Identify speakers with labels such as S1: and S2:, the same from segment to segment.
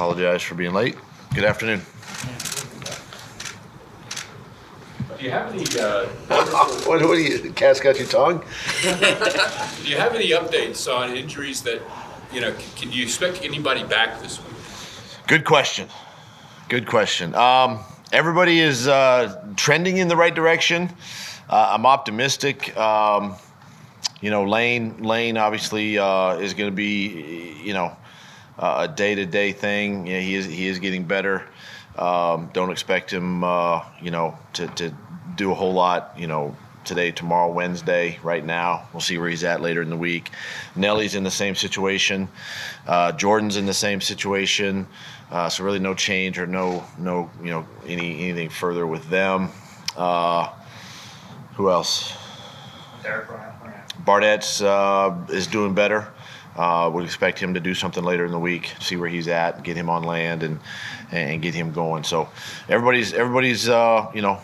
S1: Apologize for being late. Good afternoon.
S2: Do you have any, uh,
S1: What, what are you, cat's got your tongue?
S2: do you have any updates on injuries that, you know, c- can you expect anybody back this week?
S1: Good question. Good question. Um, everybody is uh, trending in the right direction. Uh, I'm optimistic. Um, you know, Lane. Lane obviously uh, is going to be, you know, uh, a day-to-day thing. Yeah, he is. He is getting better. Um, don't expect him, uh, you know, to, to do a whole lot. You know, today, tomorrow, Wednesday. Right now, we'll see where he's at later in the week. Nelly's in the same situation. Uh, Jordan's in the same situation. Uh, so really, no change or no, no, you know, any anything further with them. Uh, who else? Barnett's uh, is doing better. Uh, would expect him to do something later in the week, see where he's at, get him on land, and and get him going. So everybody's everybody's uh, you know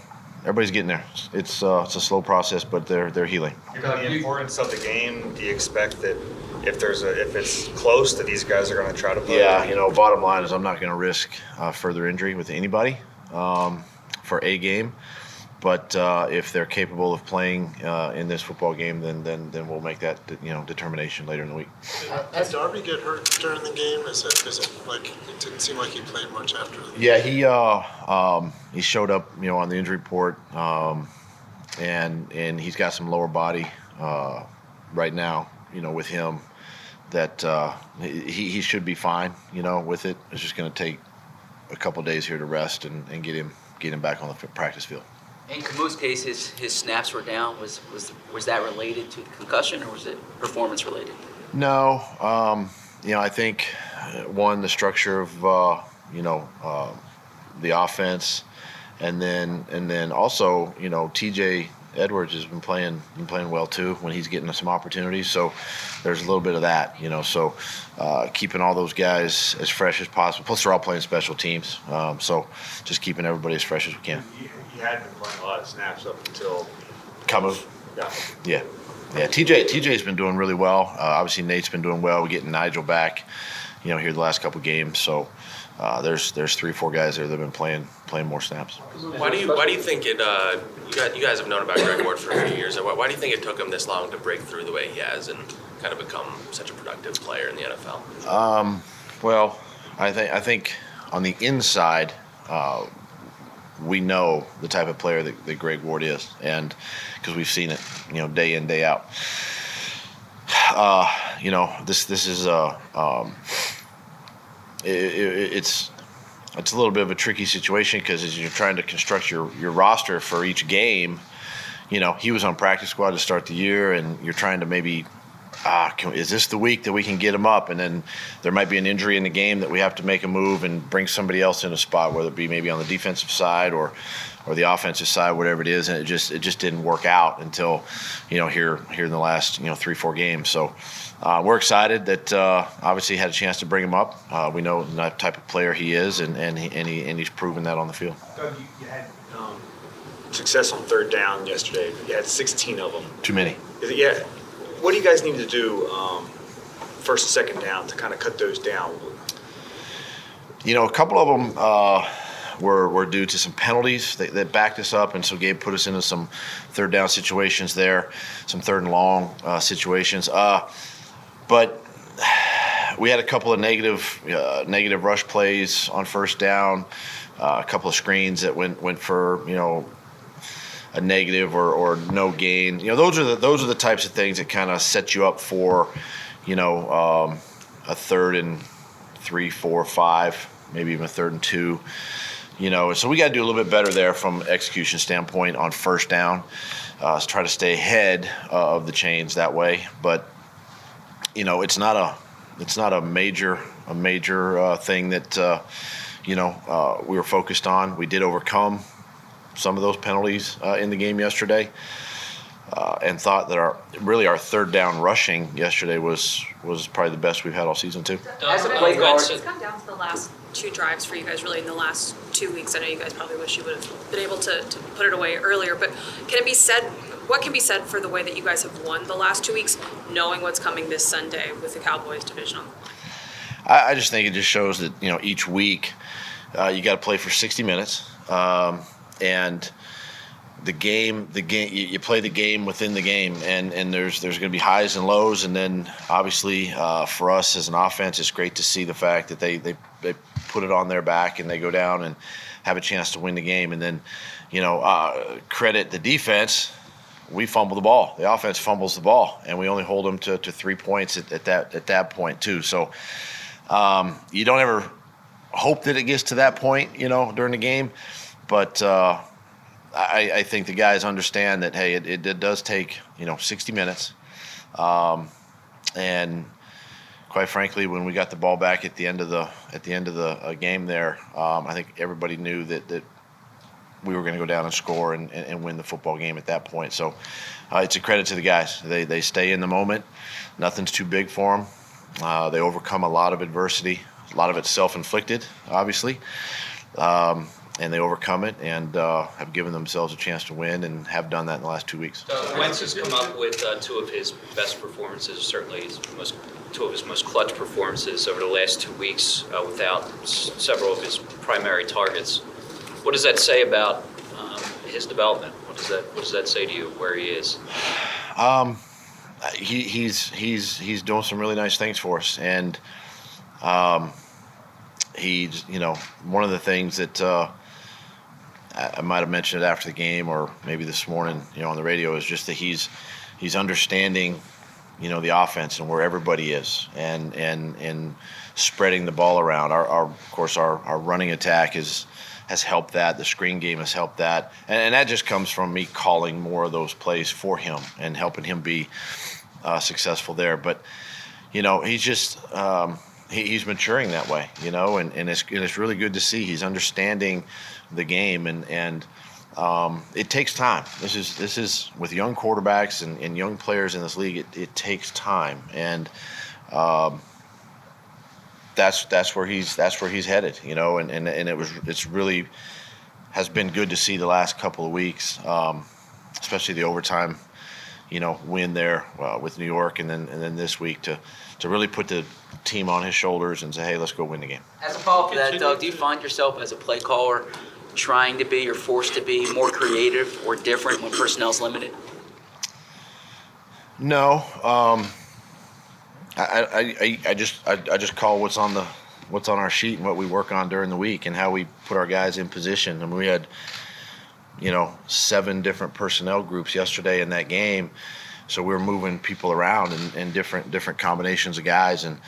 S1: everybody's getting there. It's uh, it's a slow process, but they're they're healing.
S3: The importance of the game, do you expect that if there's a if it's close, that these guys are going to try to play?
S1: Yeah, you know, bottom line is I'm not going to risk uh, further injury with anybody um, for a game. But uh, if they're capable of playing uh, in this football game, then then then we'll make that you know determination later in the week.
S4: Did Darby get hurt during the game? Is it, is it like, it didn't seem like he played much after? the-
S1: Yeah, he uh, um, he showed up, you know, on the injury report, um, and and he's got some lower body uh, right now, you know, with him that uh, he he should be fine, you know, with it. It's just going to take a couple days here to rest and, and get him get him back on the practice field.
S5: In Kamu's case, his, his snaps were down. Was, was, was that related to the concussion or was it performance related?
S1: No, um, you know, I think uh, one the structure of uh, you know uh, the offense, and then and then also you know T.J. Edwards has been playing been playing well too when he's getting some opportunities. So there's a little bit of that, you know. So uh, keeping all those guys as fresh as possible. Plus they're all playing special teams, um, so just keeping everybody as fresh as we can.
S3: You, you had been playing a lot of snaps up until.
S1: Kamu.
S3: Yeah.
S1: Yeah. Yeah, TJ TJ's been doing really well. Uh, obviously, Nate's been doing well. We're getting Nigel back, you know, here the last couple games. So uh, there's there's three four guys there that've been playing playing more snaps.
S6: Why do you Why do you think it? Uh, you, got, you guys have known about Greg Ward for a few years. Why, why do you think it took him this long to break through the way he has and kind of become such a productive player in the NFL?
S1: Um, well, I think I think on the inside, uh, we know the type of player that, that Greg Ward is, and because we've seen it, you know, day in day out. Uh, you know, this this is a um, it, it, it's it's a little bit of a tricky situation because as you're trying to construct your your roster for each game, you know, he was on practice squad to start the year, and you're trying to maybe ah, can, is this the week that we can get him up? And then there might be an injury in the game that we have to make a move and bring somebody else in a spot, whether it be maybe on the defensive side or or the offensive side, whatever it is. And it just it just didn't work out until you know here here in the last you know three four games. So. Uh, we're excited that uh, obviously had a chance to bring him up. Uh, we know the type of player he is, and and, he, and, he, and he's proven that on the field.
S3: Doug, you, you had um, success on third down yesterday. You had 16 of them.
S1: Too many.
S3: Is it, yeah. What do you guys need to do um, first and second down to kind of cut those down?
S1: You know, a couple of them uh, were, were due to some penalties that, that backed us up, and so Gabe put us into some third down situations there, some third and long uh, situations. Uh, but we had a couple of negative uh, negative rush plays on first down, uh, a couple of screens that went went for you know a negative or, or no gain. You know, those are the those are the types of things that kind of set you up for, you know, um, a third and three, four, five, maybe even a third and two. You know, so we got to do a little bit better there from execution standpoint on first down. Uh, try to stay ahead uh, of the chains that way, but you know, it's not a it's not a major a major uh, thing that uh, you know uh, we were focused on. We did overcome some of those penalties uh, in the game yesterday, uh, and thought that our really our third down rushing yesterday was was probably the best we've had all season too.
S5: As a play
S7: Doug,
S5: guard-
S7: It's come down to the last two drives for you guys, really, in the last two weeks. I know you guys probably wish you would have been able to, to put it away earlier, but can it be said, what can be said for the way that you guys have won the last two weeks, knowing what's coming this Sunday with the Cowboys divisional?
S1: I, I just think it just shows that you know each week uh, you got to play for 60 minutes, um, and the game, the game, you, you, play the game within the game, and and there's there's going to be highs and lows, and then obviously uh, for us as an offense, it's great to see the fact that they they they put it on their back and they go down and have a chance to win the game, and then you know uh, credit the defense. We fumble the ball. The offense fumbles the ball, and we only hold them to, to three points at, at that at that point too. So um, you don't ever hope that it gets to that point, you know, during the game, but. Uh, I, I, think the guys understand that hey, it, it, it does take you know 60 minutes, um, and quite frankly, when we got the ball back at the end of the at the end of the uh, game there, um, I think everybody knew that that we were going to go down and score and, and, and, win the football game at that point. So uh, it's a credit to the guys. They they stay in the moment. Nothing's too big for them. Uh, they overcome a lot of adversity. A lot of it's self-inflicted, obviously. Um, and they overcome it and uh, have given themselves a chance to win and have done that in the last two weeks.
S8: Uh, Wentz has come up with uh, two of his best performances, certainly his most, two of his most clutch performances over the last two weeks uh, without s- several of his primary targets. What does that say about um, his development? What does that What does that say to you where he is?
S1: Um, he, he's he's he's doing some really nice things for us, and um, he's you know one of the things that uh, I might have mentioned it after the game or maybe this morning, you know, on the radio is just that he's he's understanding, you know, the offense and where everybody is and and and spreading the ball around. Our, our of course our, our running attack is has helped that. The screen game has helped that, and, and, that just comes from me calling more of those plays for him and helping him be uh, successful there. But you know, he's just um, he, he's maturing that way, you know, and, and it's and it's really good to see he's understanding the game, and and um, it takes time. This is this is with young quarterbacks and, and young players in this league. It, it takes time, and um, that's that's where he's that's where he's headed. You know, and, and and it was it's really has been good to see the last couple of weeks, um, especially the overtime, you know, win there uh, with New York, and then and then this week to to really put the team on his shoulders and say, hey, let's go win the game.
S5: As a follow-up to that, Doug, do you find yourself as a play caller trying to be or forced to be more creative or different when personnel's limited?
S1: No, um, I, I, I, I, just I, I just call what's on the what's on our sheet and what we work on during the week and how we put our guys in position. And we had, you know, seven different personnel groups yesterday in that game, so we were moving people around in different different combinations of guys and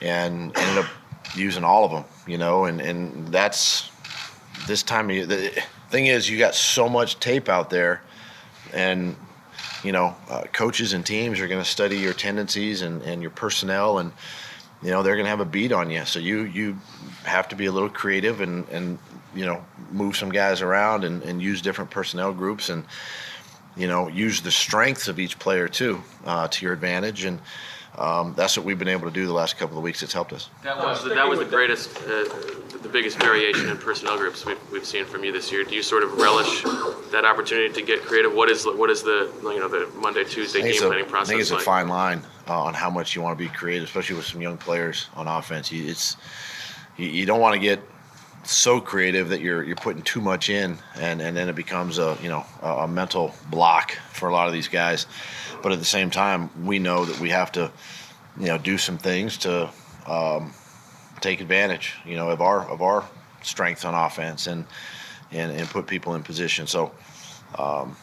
S1: and ended up using all of them, you know, and and that's this time of year, the thing is, you got so much tape out there, and you know, uh, coaches and teams are going to study your tendencies and, and your personnel, and you know they're going to have a beat on you. So you you have to be a little creative and and you know move some guys around and, and use different personnel groups and you know use the strengths of each player too uh, to your advantage and um, that's what we've been able to do the last couple of weeks. It's helped us.
S9: That was the, that was the greatest, uh, the biggest variation in personnel groups we've, we've seen from you this year. Do you sort of relish that opportunity to get creative? What is what is the you know the Monday Tuesday game
S1: a,
S9: planning process?
S1: I think it's
S9: like?
S1: a fine line uh, on how much you want to be creative, especially with some young players on offense. You, it's you, you don't want to get so creative that you're you're putting too much in, and, and then it becomes a you know a, a mental block for a lot of these guys. But at the same time, we know that we have to you know do some things to um, take advantage you know of our of our strengths on offense and and, and put people in position. So. Um,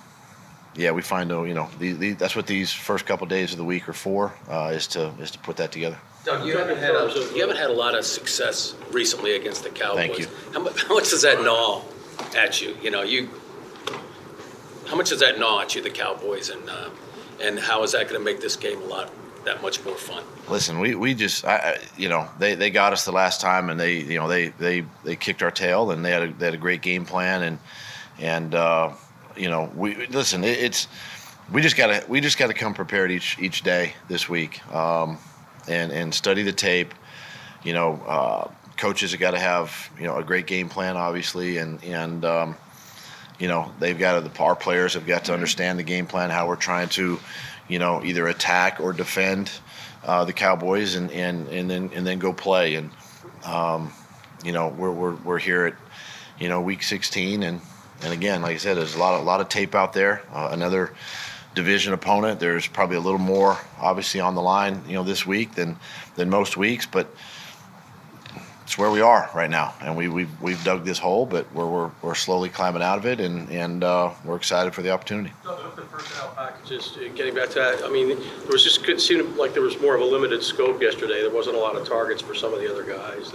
S1: yeah, we find though, you know, the, the, that's what these first couple of days of the week are for, uh, is to is to put that together.
S10: Doug, you haven't had a, you haven't had a lot of success recently against the Cowboys.
S1: Thank you.
S10: How, how much does that gnaw at you? You know, you. How much does that gnaw at you, the Cowboys, and uh, and how is that going to make this game a lot that much more fun?
S1: Listen, we, we just I, you know they, they got us the last time and they you know they they, they kicked our tail and they had a, they had a great game plan and and uh, you know we listen it, it's we just gotta we just gotta come prepared each each day this week um, and and study the tape. You know, uh, coaches have got to have you know a great game plan, obviously, and and um, you know they've got to the our players have got to understand the game plan, how we're trying to you know either attack or defend uh, the Cowboys and, and, and then and then go play. And um, you know we're, we're we're here at you know week 16 and and again like I said there's a lot of, a lot of tape out there. Uh, another division opponent. There's probably a little more obviously on the line you know this week than than most weeks, but it's where we are right now, and we, we've we've dug this hole, but we're we're, we're slowly climbing out of it, and and uh, we're excited for the opportunity.
S11: The uh, getting back to that, I mean, there was just, it seemed like there was more of a limited scope yesterday. There wasn't a lot of targets for some of the other guys,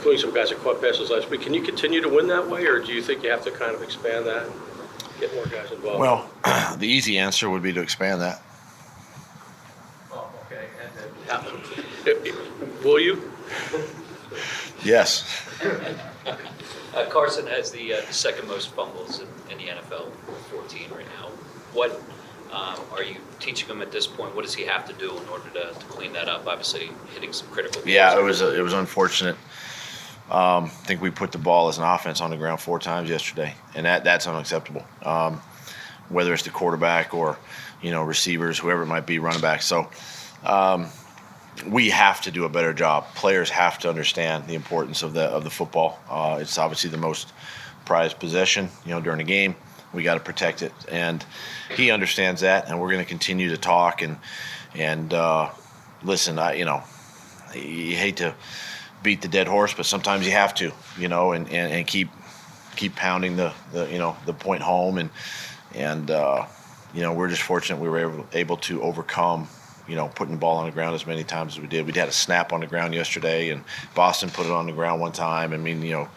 S11: including some guys that caught passes last week. Can you continue to win that way, or do you think you have to kind of expand that, and get more guys involved?
S1: Well, the easy answer would be to expand that.
S11: Oh, okay. And then, Will you?
S1: Yes.
S8: Uh, Carson has the, uh, the second most fumbles in, in the NFL, 14 right now. What um, are you teaching him at this point? What does he have to do in order to, to clean that up? Obviously, hitting some critical.
S1: Yeah, it was it was unfortunate. Um, I think we put the ball as an offense on the ground four times yesterday, and that that's unacceptable. Um, whether it's the quarterback or you know receivers, whoever it might be, running back. So um, we have to do a better job. Players have to understand the importance of the of the football. Uh, it's obviously the most prized possession, you know, during the game. We got to protect it, and he understands that. And we're going to continue to talk and and uh, listen. I you know, you hate to beat the dead horse, but sometimes you have to, you know, and, and, and keep keep pounding the, the you know the point home and and uh, you know we're just fortunate we were able, able to overcome you know putting the ball on the ground as many times as we did. We had a snap on the ground yesterday, and Boston put it on the ground one time. I mean, you know,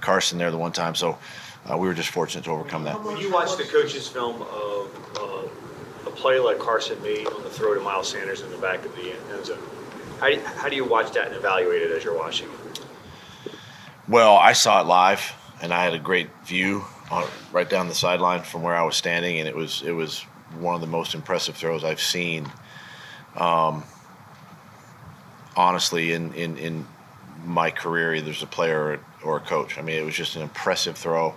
S1: Carson there the one time. So uh, we were just fortunate to overcome that.
S12: When you watch the coach's film of uh, a play like Carson made on the throw to Miles Sanders in the back of the end zone, how do you, how do you watch that and evaluate it as you're watching it?
S1: Well, I saw it live, and I had a great view on, right down the sideline from where I was standing, and it was it was one of the most impressive throws I've seen. Um, honestly, in, in in my career, either as a player or, a coach. I mean, it was just an impressive throw.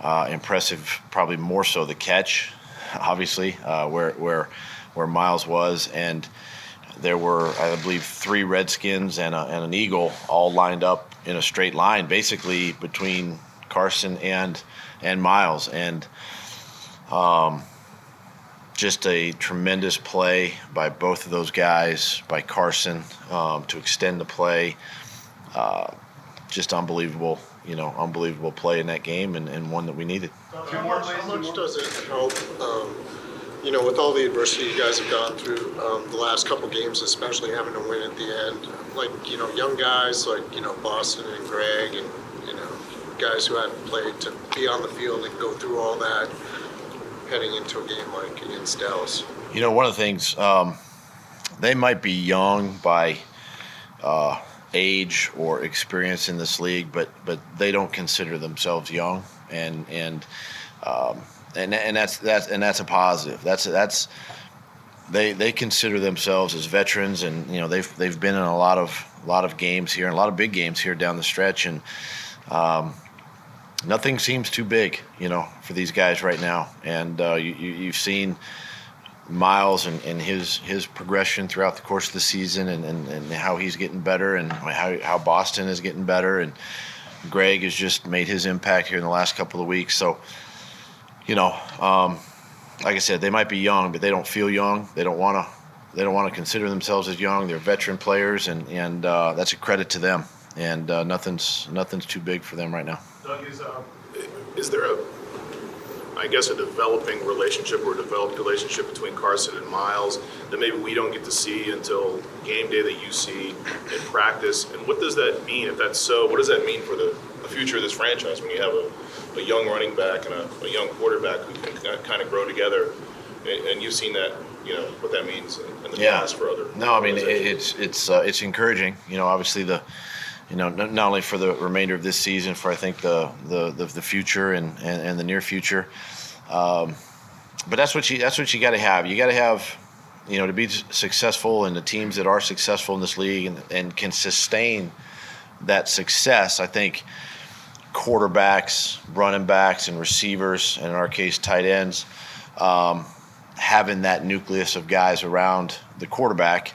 S1: Uh, impressive, probably more so the catch, obviously, uh, where where where Miles was, and there were, I believe, three Redskins and, a, and an Eagle all lined up in a straight line, basically between Carson and and Miles, and um, just a tremendous play by both of those guys, by Carson um, to extend the play. Uh, just unbelievable, you know, unbelievable play in that game, and, and one that we needed.
S4: How much, does it help, um, you know, with all the adversity you guys have gone through um, the last couple games, especially having to win at the end? Like, you know, young guys like, you know, Boston and Greg and, you know, guys who hadn't played to be on the field and go through all that heading into a game like against Dallas.
S1: You know, one of the things, um, they might be young by uh, age or experience in this league, but but they don't consider themselves young, and and um, and and that's that's and that's a positive. That's that's they they consider themselves as veterans, and you know they've they've been in a lot of a lot of games here, and a lot of big games here down the stretch, and um, nothing seems too big, you know, for these guys right now. And uh, you, you you've seen. Miles and, and his his progression throughout the course of the season and, and, and how he's getting better and how, how Boston is getting better and Greg has just made his impact here in the last couple of weeks. So, you know, um, like I said, they might be young, but they don't feel young. They don't want to they don't want to consider themselves as young. They're veteran players, and and uh, that's a credit to them. And uh, nothing's nothing's too big for them right now.
S13: Doug, is, uh, is there a, I guess, a developing relationship or a developed relationship between Carson and Miles that maybe we don't get to see until game day that you see in practice? And what does that mean if that's so? What does that mean for the, the future of this franchise when you have a, a young running back and a, a young quarterback who can kind of grow together? And, and you've seen that, you know, what that means in, the
S1: Yeah.
S13: past for other.
S1: No, I mean it's it's uh, it's encouraging. You know, obviously the, you know, not not only for the remainder of this season, for I think the the the, the future and, and and the near future, um, but that's what you that's what you got to have. You got to have, you know, to be successful and the teams that are successful in this league and and can sustain that success. I think quarterbacks, running backs, and receivers, and in our case, tight ends. Um, having that nucleus of guys around the quarterback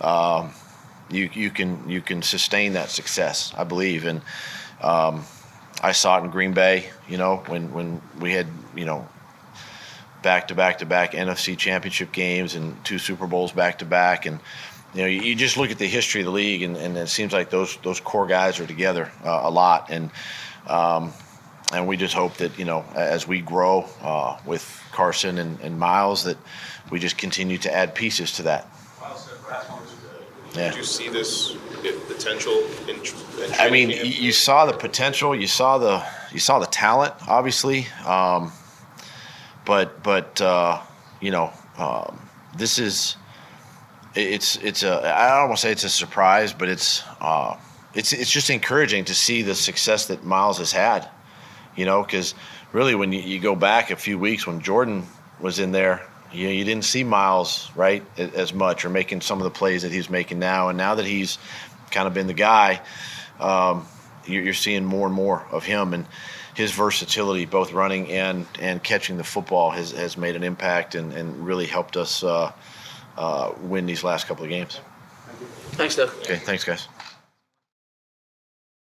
S1: um, you you can you can sustain that success. I believe, and um, I saw it in Green Bay. You know, when when we had you know back to back to back NFC Championship games and two Super Bowls back to back, and you know you, just look at the history of the league, and, and it seems like those those core guys are together uh, a lot, and um, and we just hope that you know as we grow uh, with Carson and, and Miles that we just continue to add pieces to that. Yeah.
S13: Did you see this potential in, in
S1: I mean,
S13: training
S1: you,
S13: camp?
S1: you saw the potential. You saw the you saw the talent, obviously. Um, but but uh, you know, um, this is it's it's a I don't want to say it's a surprise, but it's uh, it's it's just encouraging to see the success that Miles has had. You know, because really, when you, you go back a few weeks when Jordan was in there, you you didn't see Miles right as much or making some of the plays that he's making now, and now that he's kind of been the guy, um, you're, you're seeing more and more of him and his versatility, both running and and catching the football, has has made an impact and, and really helped us uh, uh, win these last couple of games.
S5: Thanks, Doug.
S1: Okay, thanks, guys.